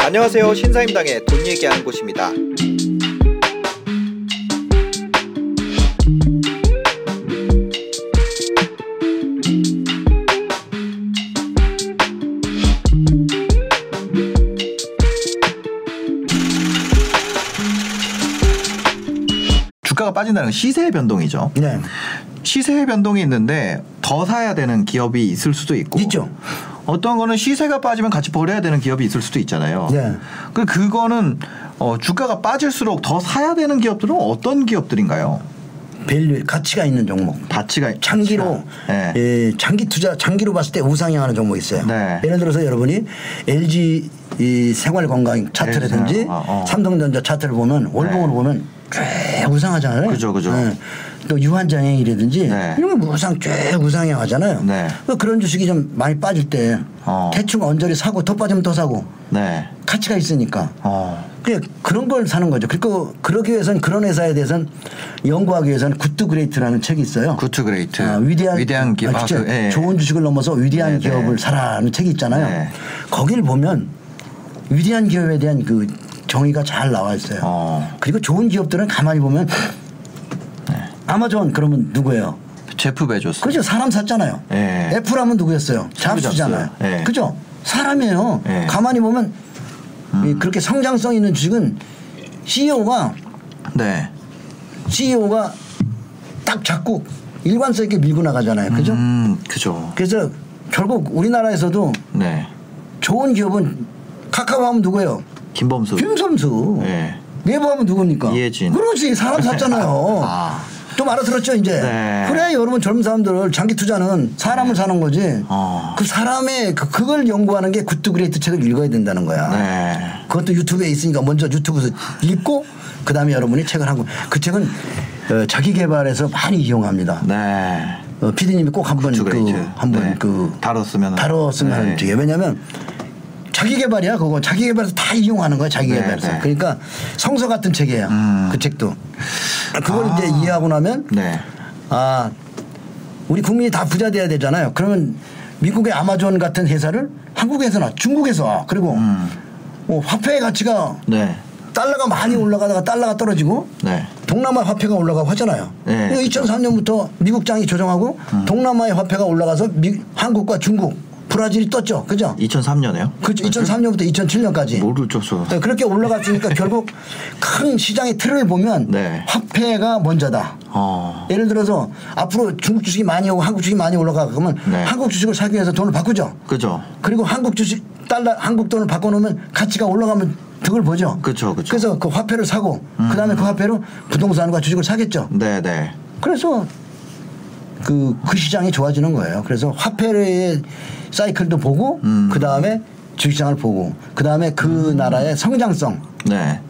안녕하세요. 신사임당의 돈 얘기하는 곳입니다. 주가가 빠진다는 건 시세의 변동이죠. 네. 시세의 변동이 있는데 더 사야 되는 기업이 있을 수도 있고 있죠. 어떤 거는 시세가 빠지면 같이 버려야 되는 기업이 있을 수도 있잖아요. 네. 그 그거는 어, 주가가 빠질수록 더 사야 되는 기업들은 어떤 기업들인가요? value 가치가 있는 종목. 가치가 장기로 네. 예, 장기 투자 장기로 봤을 때 우상향하는 종목이 있어요. 네. 예를 들어서 여러분이 LG 이 생활 건강 차트라든지 LG, 어, 어. 삼성전자 차트를 보면 월봉으로 네. 보면 쭉 우상향하잖아요. 그죠, 그죠. 예. 또 유한양행이라든지 네. 이런 거 우상 쭉 우상향하잖아요. 네. 그 그런 주식이 좀 많이 빠질 때 어. 대충 언저리 사고 더 빠지면 더 사고 네. 가치가 있으니까. 어. 그냥 그런 걸 사는 거죠. 그리고 그러기 위해서는 그런 회사에 대해서는 연구하기 위해서는 Good to Great라는 책이 있어요. Good to Great. 아, 위대한, 위대한 기업. 아, 진짜 그, 예. 좋은 주식을 넘어서 위대한 네, 기업을 네. 사라는 책이 있잖아요. 네. 거기를 보면 위대한 기업에 대한 그 정의가 잘 나와 있어요. 어. 그리고 좋은 기업들은 가만히 보면 네. 아마존 그러면 누구예요? 제프 베조스. 그죠 사람 샀잖아요. 네. 애플 하면 누구였어요? 잡스잖아요. 잡스. 네. 그죠 사람이에요. 네. 가만히 보면 이 그렇게 성장성 있는 주식은 CEO가 네. CEO가 딱 잡고 일관성 있게 밀고 나가잖아요. 그죠? 음, 그죠. 그래서 결국 우리나라에서도 네. 좋은 기업은 카카오 하면 누구예요? 김범수. 김범수. 네. 네이버 하면 누굽니까? 이해진. 그렇지 사람 샀잖아요. 아. 좀 알아들었죠 이제. 네. 그래 여러분 젊은 사람들 장기 투자는 사람을 사는 거지. 어. 그 사람의 그, 그걸 연구하는 게 Good to Great 책을 읽어야 된다는 거야. 네. 그것도 유튜브에 있으니까 먼저 유튜브에서 읽고 그 다음에 여러분이 책을 한 거. 그 책은 어, 자기 개발에서 많이 이용합니다. 네. 어, 피디님이 꼭 한번 그. 한번 네. 그 다뤘으면 다뤘으면 네. 왜냐하면 자기 개발이야 그거 자기 개발에서 다 이용하는 거야 자기 네, 개발에서. 네. 그러니까 성서 같은 책이에요. 음. 그 책도. 그걸 아. 이제 이해하고 나면 네. 아 우리 국민이 다 부자 돼야 되잖아요. 그러면 미국의 아마존 같은 회사를 한국에서나 중국에서 그리고 음. 뭐 화폐의 가치가 네. 달러가 많이 올라가다가 달러가 떨어지고 네. 동남아 화폐가 올라가고 하잖아요. 네, 음. 2003년부터 미국장이 조정하고 동남아의 화폐가 올라가서 미, 한국과 중국, 브라질이 떴죠. 그죠? 2003년에요? 그렇죠. 2003년부터 2007년까지. 모르죠, 저. 네, 그렇게 올라갔으니까 결국 큰 시장의 틀을 보면 네. 화폐가 먼저다. 어. 예를 들어서 앞으로 중국 주식이 많이 오고 한국 주식이 많이 올라가 그러면 네. 한국 주식을 사기 위해서 돈을 바꾸죠. 그죠. 그리고 한국 주식 달러 한국 돈을 바꿔 놓으면 가치가 올라가면 득을 보죠. 그쵸, 그쵸. 래서 그 화폐를 사고 그다음에 그 화폐로 부동산과 주식을 사겠죠. 네, 네. 그래서 그, 그 시장이 좋아지는 거예요. 그래서 화폐의 사이클도 보고 음. 그다음에 주식시장을 보고 그다음에 그 나라의 성장성 네.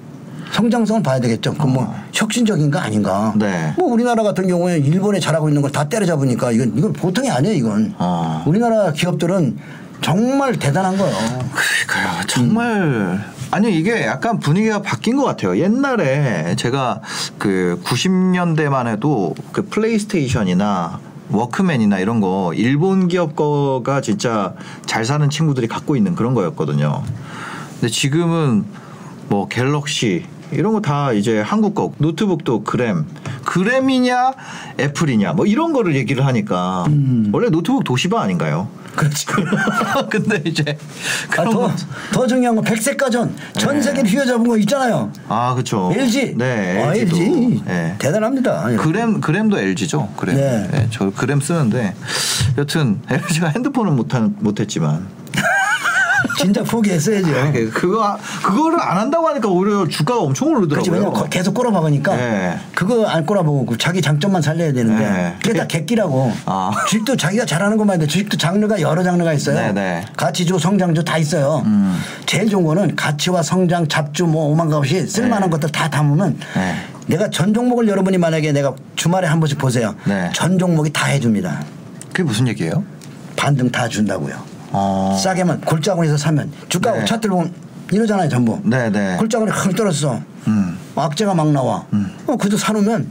성장성을 봐야 되겠죠. 그뭐 혁신적인 거 아닌가. 어. 네. 뭐 우리나라 같은 경우에 일본에 잘하고 있는 걸 다 때려잡으니까 이건 이건 보통이 아니에요. 이건 어. 우리나라 기업들은 정말 대단한 거예요. 그러니까요. 정말 아니 이게 약간 분위기가 바뀐 것 같아요. 옛날에 제가 그 90년대만 해도 그 플레이스테이션이나 워크맨이나 이런 거 일본 기업 거가 진짜 잘 사는 친구들이 갖고 있는 그런 거였거든요. 근데 지금은 뭐 갤럭시 이런 거 다 이제 한국 거 노트북도 그램 그램이냐 애플이냐 뭐 이런 거를 얘기를 하니까 원래 노트북 도시바 아닌가요? 그렇지. 근데 이제 아, 더, 거. 더 중요한 건 백색가전 전 네. 세계를 휘어잡은 거 있잖아요. 아 그렇죠. LG. 네. 아, LG도. LG. 네. 대단합니다. 그램 그램도 LG죠. 그램. 네. 네. 저 그램 쓰는데 여튼 LG가 핸드폰은 못한 못했지만 진짜 포기했어야죠. 그- 그거 그거를 안 한다고 하니까 오히려 주가가 엄청 그렇지 오르더라고요. 왜냐면 거- 계속 꼬라박으니까 네. 그거 안 꼬라보고 그 자기 장점만 살려야 되는데 네. 그게 다 객기라고 아. 주식도 자기가 잘하는 것만 해도 주식도 장르가 여러 장르가 있어요 네, 네. 가치주 성장주 다 있어요 음. 제일 좋은 거는 가치와 성장 잡주 뭐 오만 가 없이 쓸만한 네. 것들 다 담으면 네. 내가 전 종목을 여러분이 만약에 내가 주말에 한 번씩 보세요 네. 전 종목이 다 해줍니다 그게 무슨 얘기예요? 반등 다 준다고요 어. 싸게만 골짜기에서 사면 주가 네. 차트를 보면 이러잖아요 전부 네, 네. 골짜기에 흥 떨어졌어 음. 악재가 막 나와. 어, 그래도 사놓으면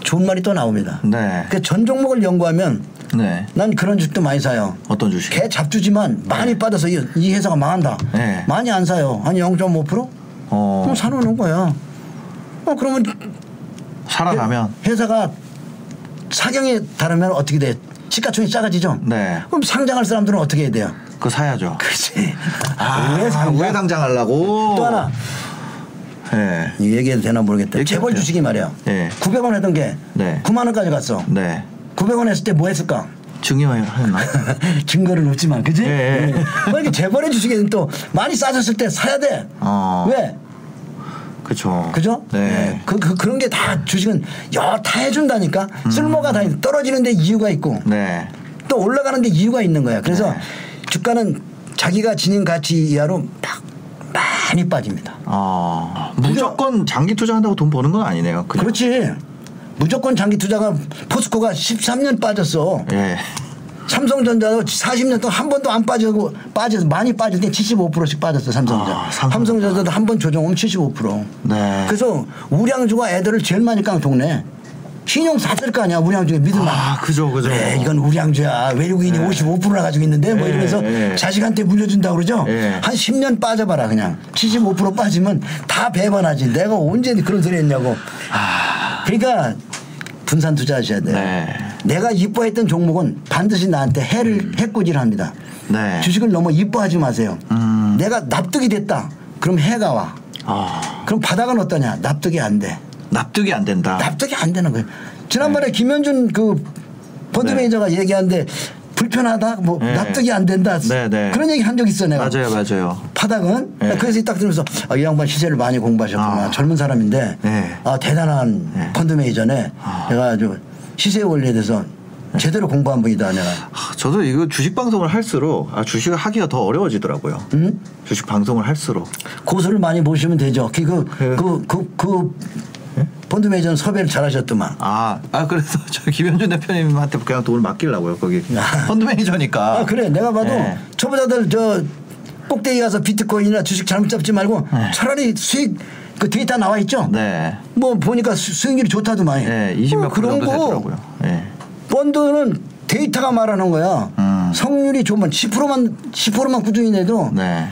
좋은 말이 또 나옵니다. 네. 그전 종목을 연구하면 네. 난 그런 주식도 많이 사요. 어떤 주식? 개 잡주지만 많이 빠져서 이, 이 회사가 망한다. 네. 많이 안 사요. 한 0.5%? 어. 그럼 사놓는 거야. 어 그러면 살아나면 회사가 사경에 다르면 어떻게 돼? 시가총이 작아지죠. 네. 그럼 상장할 사람들은 어떻게 해야 돼요? 그거 사야죠. 그렇지. 아, 왜 상장? 왜 당장하려고? 또 하나 네. 이 얘기해도 되나 모르겠다. 재벌 돼요. 주식이 말이야. 네. 900원 하던 게 네. 9만 원까지 갔어. 네. 900원 했을 때 뭐 했을까? 증여했나? 증거는 없지만 그지? 예, 예. 응. 그러니까 재벌의 주식에는 또 많이 싸졌을 때 사야 돼. 어. 왜? 그쵸. 그죠? 네. 그, 그, 그 런 게 다 주식은 여, 다 해준다니까. 쓸모가 다 있- 떨어지는데 이유가 있고 네. 또 올라가는데 이유가 있는 거야. 그래서 네. 주가는 자기가 지닌 가치 이하로 막 많이 빠집니다. 어. 무조건 장기 투자한다고 돈 버는 건 아니네요. 그냥. 그렇지. 무조건 장기 투자가 포스코가 13년 빠졌어. 예. 삼성전자도 40년 동안 한 번도 안 빠지고 빠져서 많이 때 75%씩 빠졌어 삼성전자. 아, 삼성전자. 삼성전자도 한 번 조정하면 75%. 네. 그래서 우량주가 애들을 제일 많이 깡 동네. 신용 샀을 거 아니야 우량주에 믿을만. 아, 그죠, 그죠. 그래 이건 우량주야 외국인이 네. 55%나 가지고 있는데 뭐 네, 이러면서 네. 자식한테 물려준다 고 그러죠. 네. 한 10년 빠져봐라 그냥 75% 빠지면 다 배반하지. 내가 언제 그런 소리 했냐고. 그러니까 분산 투자하셔야 돼요. 아. 네. 내가 이뻐했던 종목은 반드시 나한테 해를 해꾸질합니다. 네. 주식을 너무 이뻐하지 마세요. 음. 내가 납득이 됐다. 그럼 해가 와. 아. 그럼 바닥은 어떠냐? 납득이 안 돼. 납득이 안 된다. 납득이 안 되는 거예요. 지난번에 김현준 그 펀드 네. 매니저가 얘기하는데 불편하다, 뭐 네. 납득이 안 된다. 네, 네. 그런 얘기 한 적 있어 내가. 맞아요, 맞아요. 바닥은 네. 그래서 딱 들으면서 아, 이 양반 시세를 많이 공부하셨구나 아. 젊은 사람인데 네. 아 대단한 네. 펀드 매니저네 아. 내가 아주 시세 원리에 대해서 제대로 공부한 분이다 내가 아, 저도 이거 주식 방송을 할수록 아, 주식을 하기가 더 어려워지더라고요. 음? 주식 방송을 할수록. 고수를 많이 보시면 되죠 그그 그- 그 그그 펀드 매니저는 섭외를 잘하셨더만 아, 아 그래서 저 김현준 대표님한테 그냥 돈을 맡기려고요. 거기 아. 펀드 매니저니까. 아 그래 내가 봐도 네. 초보자들 저 꼭대기 가서 비트코인이나 주식 잘못 잡지 말고 네. 차라리 수익 그 데이터 나와 있죠 네. 뭐 보니까 수, 수익률이 좋다더만 네, 20몇 어, 그런 거 되더라고요. 네. 펀드는 데이터가 말하는 거야. 음. 성률이 좋으면 10%만 10%만 꾸준히 내도 네.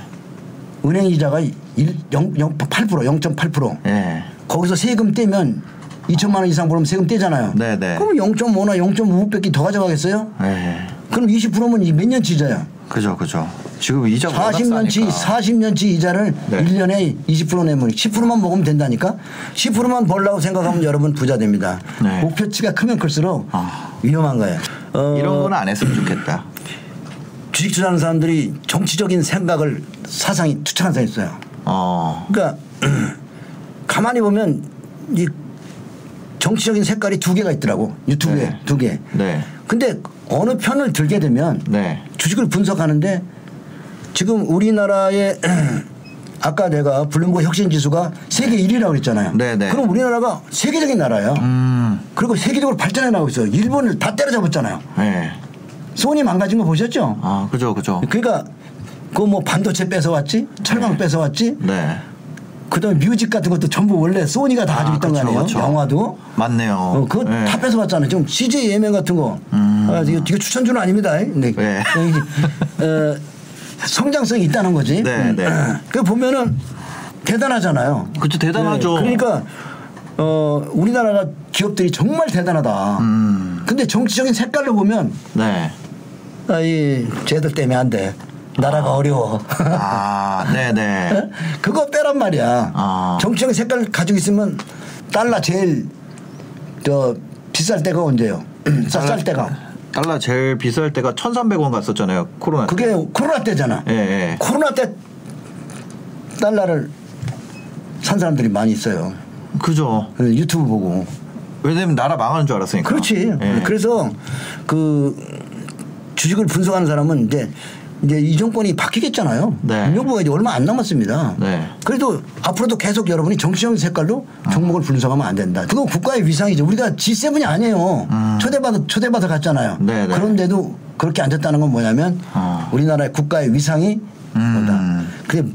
은행 이자가 1, 0, 0, 8% 0.8%. 네. 거기서 세금 떼면 2천만 원 이상 벌면 세금 떼잖아요. 네, 네. 그럼 0.5나 0.5밖에 더 가져가겠어요? 네. 그럼 20%면 몇 년치 이자야? 그죠, 그죠. 지금 워낙 40년치, 싸니까. 40년치 이자를 네. 1년에 20% 내면 10%만 먹으면 된다니까? 10%만 벌라고 생각하면 여러분 부자 됩니다. 네. 목표치가 크면 클수록 아. 위험한 거예요. 어, 이런 거는 안 했으면 좋겠다. 주식 투자하는 사람들이 정치적인 생각을 사상이 투철한 사람이 있어요. 어. 그러니까 가만히 보면 이 정치적인 색깔이 두 개가 있더라고 유튜브에 네. 두 개. 네. 근데 어느 편을 들게 되면 네. 주식을 분석하는데 지금 우리나라의 아까 내가 블룸버그 혁신 지수가 세계 1위라고 그랬잖아요. 네, 네. 그럼 우리나라가 세계적인 나라예요. 음. 그리고 세계적으로 발전해 나가고 있어요. 일본을 다 때려잡았잖아요. 네. 소니 망가진 거 보셨죠? 아, 그죠, 그죠. 그러니까 그 뭐 반도체 뺏어왔지, 철강 뺏어왔지, 네. 그다음에 뮤직 같은 것도 전부 원래 소니가 다 가지고 아, 있던 거 그쵸, 아니에요? 그쵸. 영화도. 맞네요. 어, 그거 네. 다 뺏어왔잖아요. 지금 CJ 예명 같은 거. 음. 아, 이거, 이거 추천주는 아닙니다. 네. 네. 여기, 어, 성장성이 있다는 거지. 네, 네. 그 보면은 대단하잖아요. 그쵸, 대단하죠. 네, 그러니까 어, 우리나라가 기업들이 정말 대단하다. 음. 근데 정치적인 색깔로 보면 네. 아, 이 쟤들 때문에 안 돼. 나라가 어려워. 아, 네네. 그거 빼란 말이야. 아. 정치적인 색깔 가지고 있으면 달러 제일 저 비쌀 때가 언제요? 쌀 때가. 달러 제일 비쌀 때가 1,300원 갔었잖아요. 코로나. 때. 그게 코로나 때잖아. 예, 예. 코로나 때 달러를 산 사람들이 많이 있어요. 그죠. 그 유튜브 보고. 왜냐면 나라 망하는 줄 알았으니까. 그렇지. 예. 그래서 그 주식을 분석하는 사람은 이제 이제 이 정권이 바뀌겠잖아요. 네. 임명부가 이제 얼마 안 남았습니다. 네. 그래도 앞으로도 계속 여러분이 정치적 색깔로 종목을 분석하면 안 된다. 그건 국가의 위상이죠. 우리가 G7이 아니에요. 음. 초대받아 초대받아 갔잖아요. 네, 네. 그런데도 그렇게 앉았다는 건 뭐냐면 어. 우리나라의 국가의 위상이 음. 뭐다. 그게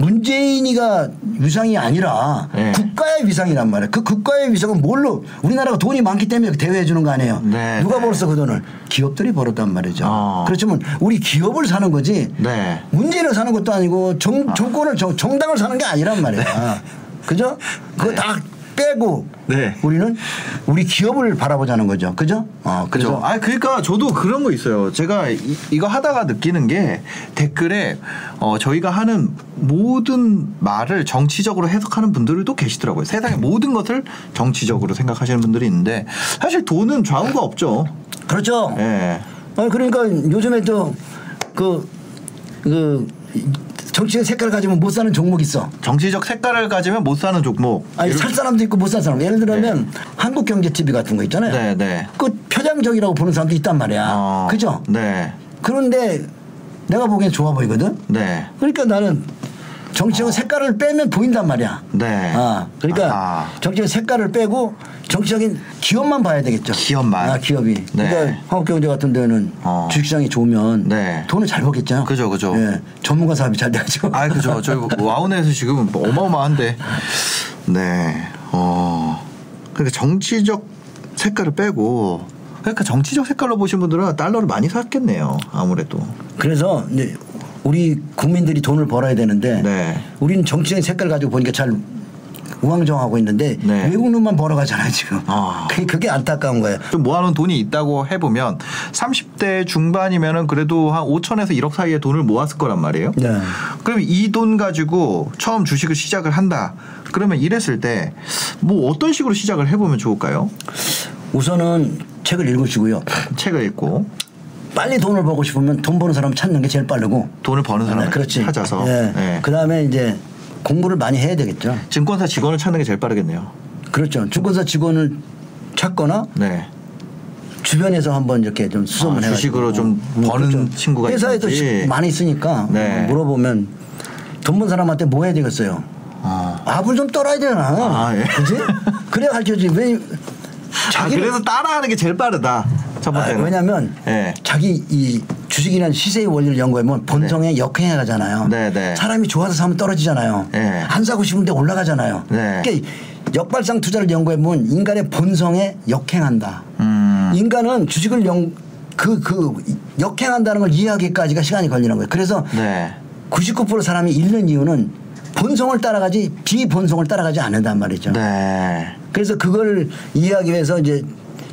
문재인이가 위상이 아니라 네. 국가의 위상이란 말이에요. 그 국가의 위상은 뭘로 우리나라가 돈이 많기 때문에 대회해 주는 거 아니에요. 네, 누가 네. 벌었어 그 돈을? 기업들이 벌었단 말이죠. 어. 그렇지만 우리 기업을 사는 거지. 네. 문재인을 사는 것도 아니고 정, 정권을 정, 정당을 사는 게 아니란 말이야. 그죠? 그거 다 빼고 네. 우리는 우리 기업을 바라보자는 거죠. 그죠? 어, 그죠. 아, 그러니까 저도 그런 거 있어요. 제가 이, 이거 하다가 느끼는 게 댓글에 어, 저희가 하는 모든 말을 정치적으로 해석하는 분들도 계시더라고요. 세상의 모든 것을 정치적으로 생각하시는 분들이 있는데 사실 돈은 좌우가 없죠. 그렇죠. 예. 아 그러니까 요즘에 저그 그 정치의 색깔 가지면 못 사는 종목 있어. 정치적 색깔을 가지면 못 사는 종목. 아니 살 사람도 있고 못 살 사람. 예를 들면 한국경제 TV 같은 거 있잖아요. 네, 네. 그 표장적이라고 보는 사람도 있단 말이야. 어, 그죠? 네. 그런데 내가 보기엔 좋아 보이거든. 네. 그러니까 나는 정치적 색깔을 빼면 보인단 말이야. 네. 아, 그러니까 아하. 정치적 색깔을 빼고 정치적인 기업만 봐야 되겠죠. 기업만. 아, 기업이. 네. 그러니까 한국경제 같은 데는 어. 주식시장이 좋으면 네. 돈을 잘 벌겠죠. 그죠, 그죠. 예, 전문가 사업이 잘 되죠. 아, 그죠. 저희 와운에서 지금 어마어마한데. 네. 어. 그러니까 정치적 색깔을 빼고 그러니까 정치적 색깔로 보신 분들은 달러를 많이 샀겠네요. 아무래도. 그래서 이제 우리 국민들이 돈을 벌어야 되는데 네. 우리는 정치적인 색깔 가지고 보니까 잘 우왕좌왕하고 있는데 네. 외국 놈만 벌어가잖아요 지금. 아. 그게, 그게 안타까운 거예요. 좀 모아놓은 돈이 있다고 해보면 30대 중반이면은 그래도 한 5천에서 1억 사이에 돈을 모았을 거란 말이에요. 네. 그럼 이 돈 가지고 처음 주식을 시작을 한다. 그러면 이랬을 때 뭐 어떤 식으로 시작을 해보면 좋을까요? 우선은 책을 읽으시고요. 책을 읽고 빨리 돈을 벌고 싶으면 돈 버는 사람 찾는 게 제일 빠르고. 돈을 버는 사람을 네, 그렇지. 찾아서 예. 예. 그 다음에 이제 공부를 많이 해야 되겠죠. 증권사 직원을 찾는 게 제일 빠르겠네요. 그렇죠. 주권사 직원을 찾거나 네. 주변에서 한번 이렇게 좀 수소문 아, 해가지고 주식으로 좀 음, 버는 친구가 회사에도 있는지. 많이 있으니까 네. 물어보면 돈 번 사람한테 뭐 해야 되겠어요. 아. 압을 좀 떨어야 되나. 아, 예. 그지? 그래야 가르쳐지. 왜 아, 그래서 따라하는 게 제일 빠르다. 첫 아, 번째는. 왜냐면 예. 자기 이 주식이라는 시세의 원리를 연구하면 본성에 역행해 가잖아요. 네, 네. 사람이 좋아서 사면 떨어지잖아요. 네. 안 사고 싶은데 올라가잖아요. 네. 그러니까 역발상 투자를 연구해보면 인간의 본성에 역행한다. 음. 인간은 주식을 연, 그, 그, 역행한다는 걸 이해하기까지가 시간이 걸리는 거예요. 그래서 네. 99% 사람이 잃는 이유는 본성을 따라가지 비본성을 따라가지 않는단 말이죠. 네. 그래서 그걸 이해하기 위해서 이제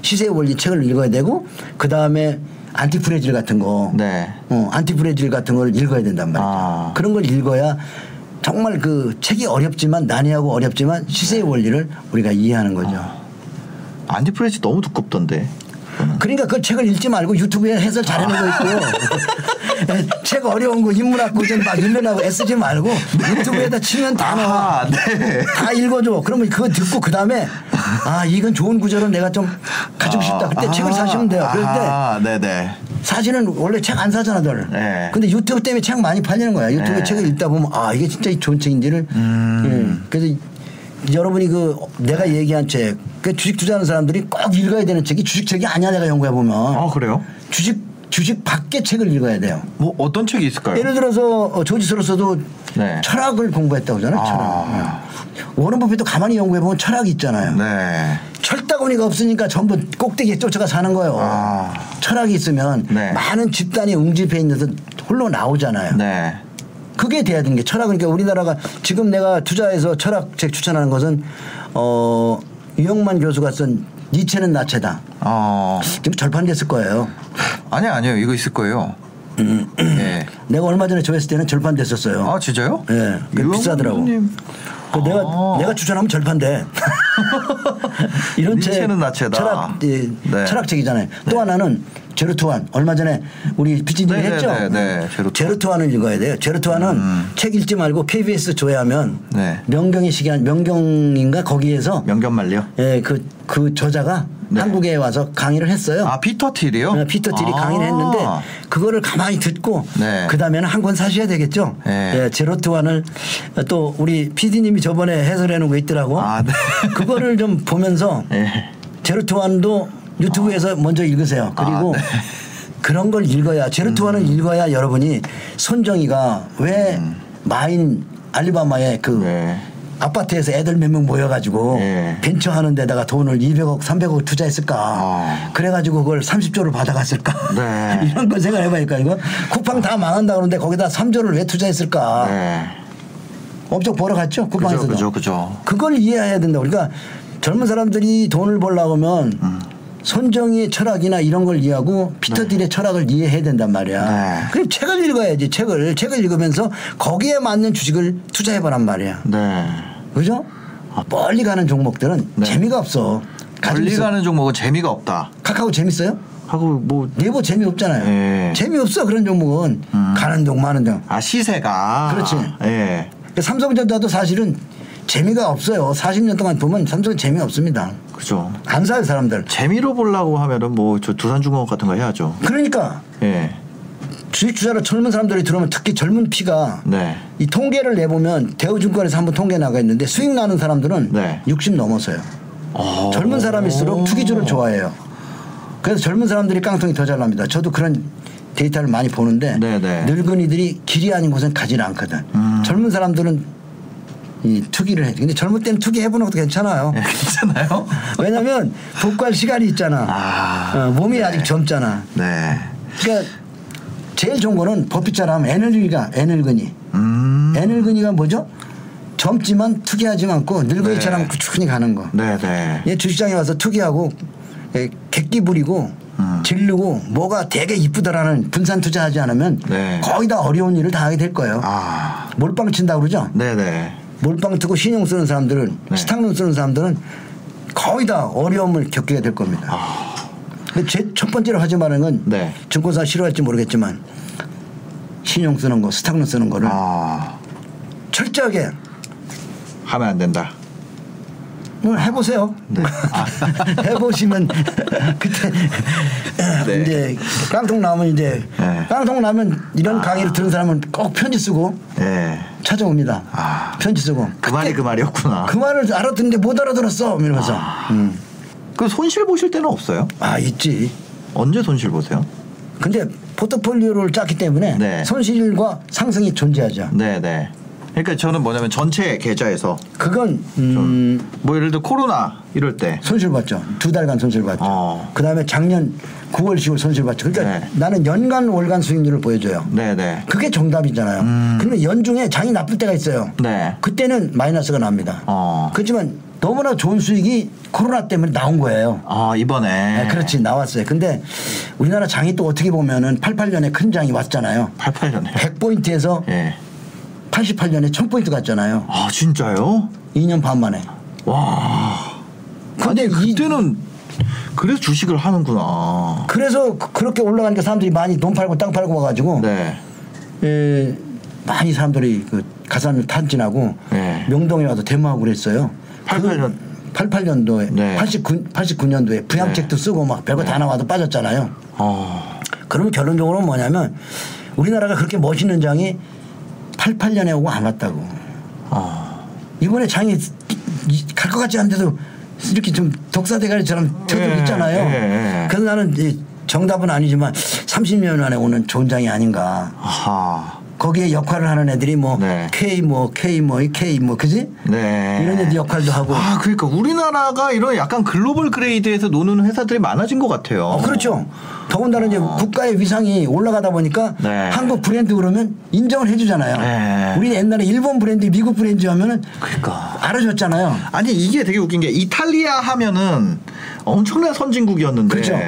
시세 원리 책을 읽어야 되고 그 다음에 안티프레질 같은 거, 네. 어, 안티프레질 같은 걸 읽어야 된단 말이죠. 아. 그런 걸 읽어야 정말 그 책이 어렵지만 난해하고 어렵지만 시세의 원리를 우리가 이해하는 거죠. 아. 안티프레지 너무 두껍던데. 그러니까 그 책을 읽지 말고 유튜브에 해설 잘해놓고 있고 책 어려운 거 인문학 고전 막 읽으려고 애쓰지 말고 유튜브에다 치면 다 나와. 아, 네. 다 읽어줘. 그러면 그거 듣고 그 다음에 아 이건 좋은 구조로 내가 좀 가지고 싶다. 그때 아, 책을 사시면 돼요. 그럴 때 아, 네네. 사실은 원래 책 안 사잖아 들. 네. 근데 유튜브 때문에 책 많이 팔리는 거야. 유튜브에 네. 책을 읽다 보면 아 이게 진짜 좋은 책인지를. 음. 예. 그래서 여러분이 그 내가 얘기한 책, 그 주식 투자하는 사람들이 꼭 읽어야 되는 책이 주식책이 아니야. 내가 연구해 보면 아, 그래요? 주식 주식 밖의 책을 읽어야 돼요. 뭐 어떤 책이 있을까요? 예를 들어서 어, 조지 소로스도 네. 철학을 공부했다고 하잖아요. 아. 철학. 예. 워런 버핏도 가만히 연구해 보면 철학이 있잖아요. 네. 철다구니가 없으니까 전부 꼭대기에 쫓아가 사는 거예요. 아. 철학이 있으면 네. 많은 집단이 응집해 있는데 홀로 나오잖아요. 네. 그게 돼야 되는 게 철학. 그러니까 우리나라가 지금 내가 투자해서 철학책 추천하는 것은 어 유영만 교수가 쓴 니체는 나체다. 어. 지금 절판됐을 거예요. 아니 아니요. 이거 있을 거예요. 예. 내가 얼마 전에 조회했을 때는 절판됐었어요. 아, 진짜요? 예, 그 유영만 비싸더라고. 교수님. 그 내가 아. 내가 추천하면 절판돼. 이런 책 니체는 나체다. 철학 예, 네. 철학책이잖아요. 또 하나는 Zero to One 얼마 전에 우리 피디님이 네, 했죠. 네, 네, 네. Zero to One. 을 읽어야 돼요. Zero to One은 음. 책 읽지 말고 KBS 조회하면 네. 명경의 시간 명경인가 거기에서 명견만리. 예, 그, 그 저자가 네. 한국에 와서 강의를 했어요. 아, 피터 틸이요? 네, 피터 틸이 아. 강의를 했는데 그거를 가만히 듣고 네. 그 다음에는 한 권 사셔야 되겠죠. 네. 예, Zero to One을 또 우리 PD님이 저번에 해설해 놓은 거 있더라고. 아, 네. 그거를 좀 보면서 예. Zero to One도 유튜브에서 먼저 읽으세요. 그리고 아, 네. 그런 걸 읽어야 Zero to One을 읽어야 여러분이 손정의가 왜 음. 마윈 알리바바에 그 네. 아파트에서 애들 몇 명 모여가지고 네. 벤처 하는 데다가 돈을 200억, 300억 투자했을까. 아. 그래가지고 그걸 30조를 받아갔을까. 네. 이런 거 생각해보니까 이거 쿠팡 다 망한다 그러는데 거기다 3조를 왜 투자했을까. 네. 엄청 벌어갔죠 쿠팡에서도. 그죠, 그죠, 그죠. 그걸 이해해야 된다. 그러니까 젊은 사람들이 돈을 벌려고 하면 음. 손정희의 철학이나 이런 걸 이해하고 피터 딜의 철학을 이해해야 된단 말이야. 네. 그럼 책을 읽어야지. 책을 책을 읽으면서 거기에 맞는 주식을 투자해보란 말이야. 네. 그죠? 멀리 가는 종목들은 네. 재미가 없어. 멀리 있어. 가는 종목은 재미가 없다. 카카오 재밌어요? 하고 뭐 네이버 재미없잖아요. 네. 재미없어 그런 종목은 가는 동 마는 동. 아 시세가 그렇지. 예. 그러니까 삼성전자도 사실은 재미가 없어요. 40년 동안 보면 삼성은 재미 없습니다. 그죠. 안 사요 사람들. 재미로 보려고 하면은 뭐 저 두산중공업 같은 거 해야죠. 그러니까 예. 주식 투자를 젊은 사람들이 들어오면 특히 젊은 피가 네. 이 통계를 내보면 대우증권에서 한번 통계 나가 있는데 수익 나는 사람들은 네. 60 넘어서요. 어. 젊은 사람일수록 투기주를 좋아해요. 그래서 젊은 사람들이 깡통이 더 잘 납니다. 저도 그런 데이터를 많이 보는데 네네. 늙은이들이 길이 아닌 곳은 가지를 않거든. 음. 젊은 사람들은 이 투기를 해. 근데 젊을 때는 투기 해보는 것도 괜찮아요. 예, 괜찮아요? 왜냐면 독과할 시간이 있잖아. 아, 어, 몸이 네. 아직 젊잖아. 네. 그러니까 제일 좋은 거는 버핏처럼 에너지가 에너근이. 음. 에너근이가 뭐죠? 젊지만 투기하지 않고 늙은이처럼 네. 꾸준히 가는 거. 네, 네. 얘 주식장에 와서 투기하고 에, 객기 부리고 음. 질르고 뭐가 되게 이쁘더라는 분산 투자하지 않으면 네. 거의 다 어려운 일을 다 하게 될 거예요. 아. 몰빵 친다고 그러죠? 네, 네. 몰빵 트고 신용 쓰는 사람들은 네. 스탁론 쓰는 사람들은 거의 다 어려움을 겪게 될 겁니다. 아. 근데 제 첫 번째로 하지 말은 건 네. 증권사 싫어할지 모르겠지만 신용 쓰는 거, 스탁론 쓰는 거를 아. 철저하게 하면 안 된다. 뭐 해보세요. 네. 아. 해보시면 그때 네. 이제 깡통 나오면 이제 네. 깡통 나면 이런 강의를 들은 사람은 꼭 편지 쓰고 예. 찾아옵니다. 아. 편지 쓰고 그 말이 그 말이었구나. 그 말을 알아듣는데 못 알아들었어 이러면서 아. 음. 그 손실 보실 때는 없어요? 아 있지. 언제 손실 보세요? 근데 포트폴리오를 짰기 때문에 네. 손실과 상승이 존재하죠. 네, 네. 그러니까 저는 뭐냐면 전체 계좌에서 그건 음, 뭐 예를 들어 코로나 이럴 때 손실 봤죠. 두 달간 손실 봤죠. 어. 그 다음에 작년 9월, 10월 손실 봤죠. 그러니까 네. 나는 연간, 월간 수익률을 보여줘요. 네, 네. 그게 정답이잖아요. 음. 근데 연중에 장이 나쁠 때가 있어요. 네. 그때는 마이너스가 납니다. 어. 그렇지만 너무나 좋은 수익이 코로나 때문에 나온 거예요. 아, 이번에 네, 그렇지 나왔어요. 근데 우리나라 장이 또 어떻게 보면은 88년에 큰 장이 왔잖아요. 88년에. 100포인트에서 예. 88년에 1000포인트 갔잖아요. 아, 진짜요? 2년 반 만에. 와. 근데 아니, 이- 그때는 그래서 주식을 하는구나. 그래서 그- 그렇게 올라가니까 사람들이 많이 돈 팔고 땅 팔고 와가지고 네. 에, 많이 사람들이 그 가산을 탄진하고 네. 명동에 와서 데모하고 그랬어요. 88년. 88년도에 네. 89 89년도에 부양책도 쓰고 막 별거 다 나와도 빠졌잖아요. 어. 그러면 결론적으로 뭐냐면 우리나라가 그렇게 멋있는 장이 88년에 오고 안 왔다고. 어. 이번에 장이 갈 것 같지 않은데도 이렇게 좀 독사 대가리처럼 터져 예, 있잖아요. 예, 예. 그래서 나는 이 정답은 아니지만 30년 안에 오는 좋은 장이 아닌가. 아하. 거기에 역할을 하는 애들이 뭐 네. K 뭐 K 뭐 K 뭐 그지? 네. 이런 애들 역할도 하고. 아, 그러니까 우리나라가 이런 약간 global grade에서 노는 회사들이 많아진 것 같아요. 어, 그렇죠. 더군다나 이제 국가의 위상이 올라가다 보니까 네. 한국 브랜드 그러면 인정을 해주잖아요. 네. 우리 옛날에 일본 브랜드, 미국 브랜드 하면은 그러니까. 알아줬잖아요. 아니 이게 되게 웃긴 게 이탈리아 하면은 엄청난 선진국이었는데 그렇죠.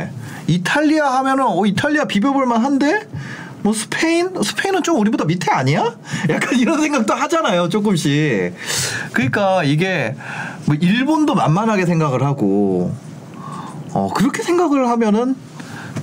이탈리아 하면은 어 이탈리아 비벼볼 만한데 뭐 스페인 스페인은 좀 우리보다 밑에 아니야? 약간 이런 생각도 하잖아요 조금씩. 그러니까 이게 뭐 일본도 만만하게 생각을 하고 어 그렇게 생각을 하면은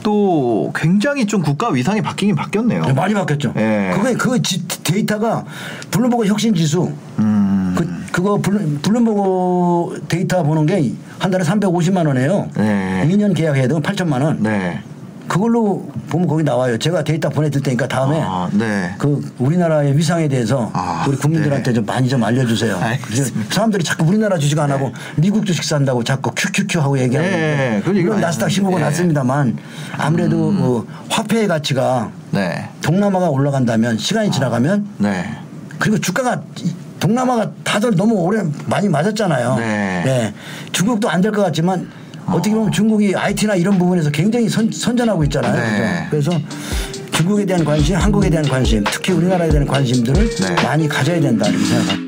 또 굉장히 좀 국가 위상이 바뀌긴 바뀌었네요. 네, 많이 바뀌었죠. 예. 그거 그 지- 데이터가 블룸버그 혁신 지수 음. 그 그거 블룸, 블룸버그 데이터 보는 게 한 달에 350만 원이에요. 네. 2년 계약해도 8천만 원. 네. 그걸로 보면 거기 나와요. 제가 데이터 보내드릴 테니까 다음에 아, 네. 그 우리나라의 위상에 대해서 아, 우리 국민들한테 네. 좀 많이 좀 알려주세요. 네. 사람들이 자꾸 우리나라 주식 안 하고 미국 주식 산다고 자꾸 큐큐큐 하고 얘기하고 네, 물론 나스닥 신고가 하는데. 음. 났습니다만 아무래도 그 화폐의 가치가 네. 동남아가 올라간다면 시간이 지나가면 네. 그리고 주가가 이- 동남아가 다들 너무 오래 많이 맞았잖아요. 네. 중국도 안 될 것 같지만 어떻게 보면 중국이 IT나 이런 부분에서 굉장히 선, 선전하고 있잖아요. 네. 그죠? 그래서 중국에 대한 관심, 한국에 대한 관심, 특히 우리나라에 대한 관심들을 네. 많이 가져야 된다 이렇게 생각합니다.